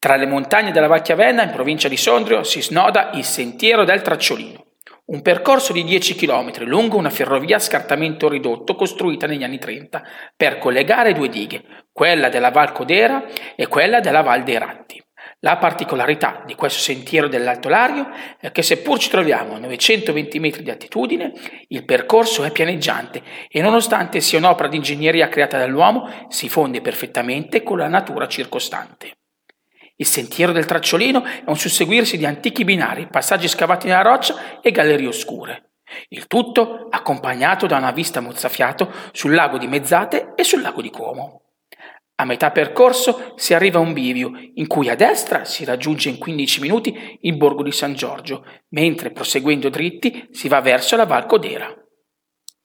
Tra le montagne della Vacchiavenna, in provincia di Sondrio, si snoda il Sentiero del Tracciolino, un percorso di 10 km lungo una ferrovia a scartamento ridotto costruita negli anni 30 per collegare due dighe, quella della Val Codera e quella della Val dei Ratti. La particolarità di questo sentiero dell'Alto Lario è che seppur ci troviamo a 920 metri di altitudine, il percorso è pianeggiante e nonostante sia un'opera di ingegneria creata dall'uomo, si fonde perfettamente con la natura circostante. Il sentiero del Tracciolino è un susseguirsi di antichi binari, passaggi scavati nella roccia e gallerie oscure. Il tutto accompagnato da una vista mozzafiato sul lago di Mezzate e sul lago di Como. A metà percorso si arriva a un bivio, in cui a destra si raggiunge in 15 minuti il borgo di San Giorgio, mentre proseguendo dritti si va verso la Val Codera.